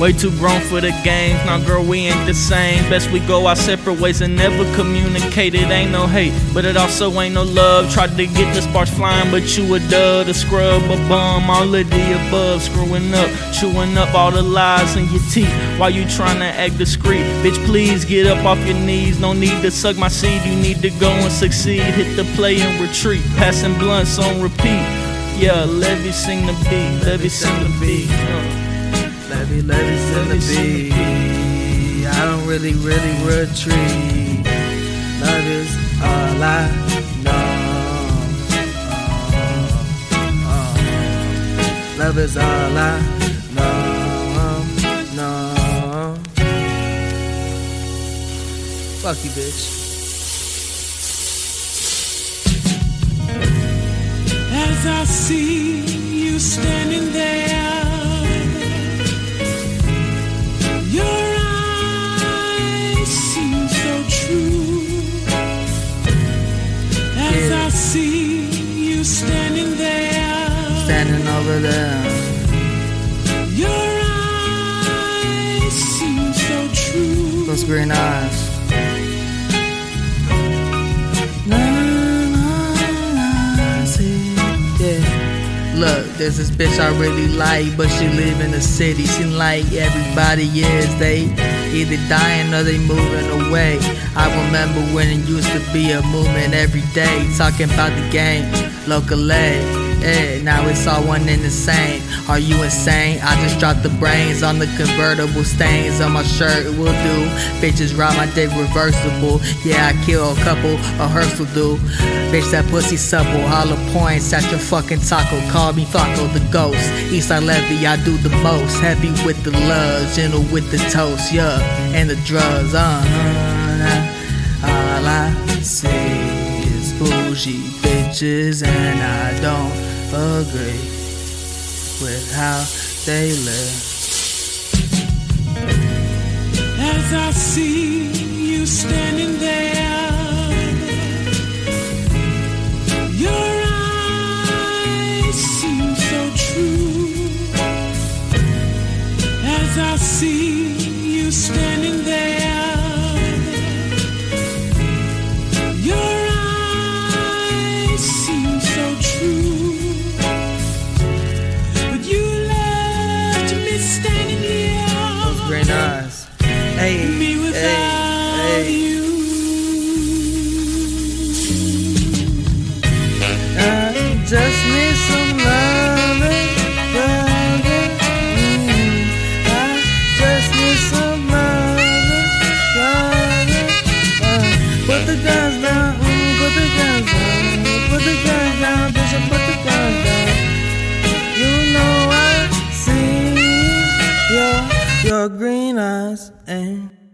Way too grown for the games. Now, girl, we ain't the same. Best we go our separate ways and never communicate. It ain't no hate, but it also ain't no love. Tried to get the sparks flying, but you a dud, a scrub, a bum, all of the above. Screwing up, chewing up all the lies in your teeth while you trying to act discreet. Bitch, please get up off your knees. No need to suck my seed. You need to go and succeed. Hit the play and retreat. Passing blunts on repeat. Yeah, Levy sing the beat. Levy sing the beat. Uh. Levy, in the beat. I don't really, really retreat. Love is all I know. Love is all I know. No. Fuck you, bitch. As I see you standing Standing over there. your eyes seem so true. Those green eyes. Na, na, na, see, yeah. Look, there's this bitch I really like, but she live in the city. Seem like everybody is. They either dying or they moving away. I remember when it used to be a movement every day, talking about the game, local A. Yeah, now it's all one and the same. Are you insane? I just dropped the brains on the convertible stains on my shirt. Will do. Bitches ride my dick reversible. Yeah, I kill a couple. A hearse will do. Bitch, that pussy supple. Hollow points at your fucking taco. Call me Flacco the ghost. Eastside Levy, I do the most. Heavy with the love, gentle with the toast, yeah. And the drugs, uh. All I see is bougie bitches, and I don't agree with how they live. As I see you standing there, your eyes seem so true. As I see you standing there, green eyes. Hey, hey, hey. Your green eyes and.